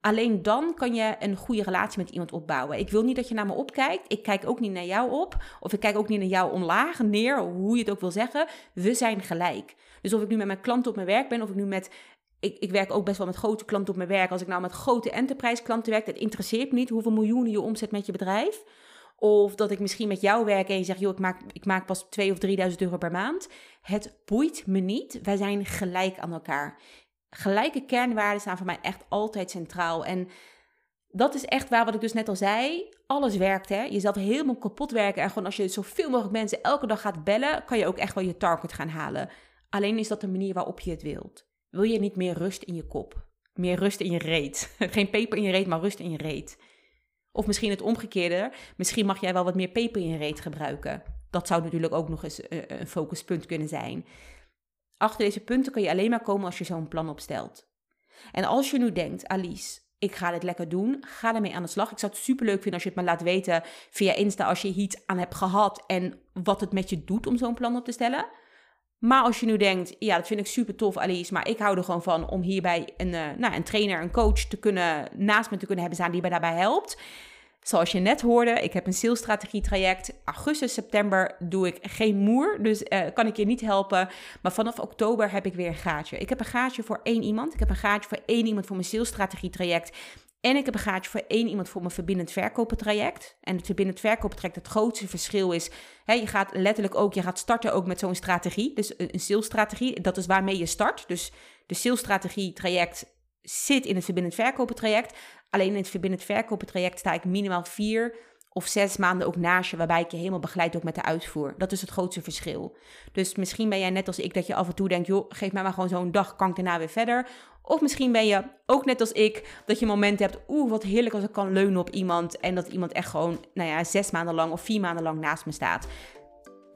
Alleen dan kan je een goede relatie met iemand opbouwen. Ik wil niet dat je naar me opkijkt. Ik kijk ook niet naar jou op. Of ik kijk ook niet naar jou omlaag, neer, hoe je het ook wil zeggen. We zijn gelijk. Dus of ik nu met mijn klanten op mijn werk ben, of ik nu met ik, ik, werk ook best wel met grote klanten op mijn werk. Als ik nou met grote enterprise klanten werk, dat interesseert me niet hoeveel miljoenen je omzet met je bedrijf. Of dat ik misschien met jou werk en je zegt, joh, ik maak, ik maak pas 2 of 3000 euro per maand. Het boeit me niet. Wij zijn gelijk aan elkaar. Gelijke kernwaarden staan voor mij echt altijd centraal. En dat is echt waar, wat ik dus net al zei. Alles werkt, hè. Jezelf helemaal kapot werken. En gewoon als je zoveel mogelijk mensen elke dag gaat bellen, kan je ook echt wel je target gaan halen. Alleen is dat de manier waarop je het wilt. Wil je niet meer rust in je kop? Meer rust in je reet. Geen peper in je reet, maar rust in je reet. Of misschien het omgekeerde. Misschien mag jij wel wat meer peper in je reet gebruiken. Dat zou natuurlijk ook nog eens eh, een focuspunt kunnen zijn. Achter deze punten kan je alleen maar komen als je zo'n plan opstelt. En als je nu denkt, Alice, ik ga dit lekker doen, ga ermee aan de slag. Ik zou het super leuk vinden als je het me laat weten via Insta als je iets aan hebt gehad en wat het met je doet om zo'n plan op te stellen. Maar als je nu denkt, ja, dat vind ik super tof, Alice, maar ik hou er gewoon van om hierbij een, uh, nou, een trainer, een coach te kunnen, naast me te kunnen hebben staan die mij daarbij helpt. Zoals je net hoorde, ik heb een salesstrategie traject. Augustus, september doe ik geen moer, dus uh, kan ik je niet helpen. Maar vanaf oktober heb ik weer een gaatje. Ik heb een gaatje voor één iemand. Ik heb een gaatje voor één iemand voor mijn salesstrategie traject. En ik heb een gaatje voor één iemand voor mijn verbindend verkopen traject. En het verbindend verkopen traject, het grootste verschil is, hè, je gaat letterlijk ook, je gaat starten ook met zo'n strategie. Dus een salesstrategie, dat is waarmee je start. Dus de salesstrategie traject zit in het verbindend verkopen traject. Alleen in het verbindend verkopen traject sta ik minimaal vier of zes maanden ook naast je, waarbij ik je helemaal begeleid ook met de uitvoer. Dat is het grootste verschil. Dus misschien ben jij net als ik dat je af en toe denkt, joh, geef mij maar gewoon zo'n dag, kan ik daarna weer verder. Of misschien ben je ook net als ik, dat je momenten hebt, oeh, wat heerlijk als ik kan leunen op iemand. En dat iemand echt gewoon, nou ja, zes maanden lang of vier maanden lang naast me staat.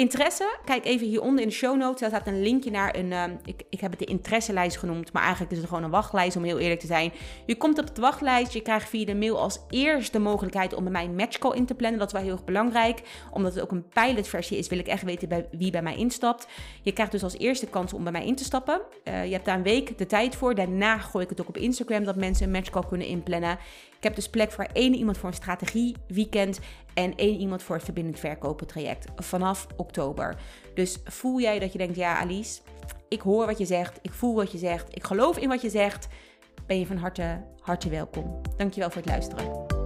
Interesse? Kijk even hieronder in de show notes. Daar staat een linkje naar een. Uh, ik, ik heb het de interesselijst genoemd. Maar eigenlijk is het gewoon een wachtlijst, om heel eerlijk te zijn. Je komt op de wachtlijst. Je krijgt via de mail als eerste de mogelijkheid om bij mij een matchcall in te plannen. Dat is wel heel erg belangrijk. Omdat het ook een pilotversie is, wil ik echt weten bij, wie bij mij instapt. Je krijgt dus als eerste kans om bij mij in te stappen. Uh, je hebt daar een week de tijd voor. Daarna gooi ik het ook op Instagram dat mensen een matchcall kunnen inplannen. Ik heb dus plek voor één iemand voor een strategie weekend en één iemand voor het verbindend verkopen traject vanaf oktober. Dus voel jij dat je denkt, ja Alice, ik hoor wat je zegt, ik voel wat je zegt, ik geloof in wat je zegt, ben je van harte, harte welkom. Dankjewel voor het luisteren.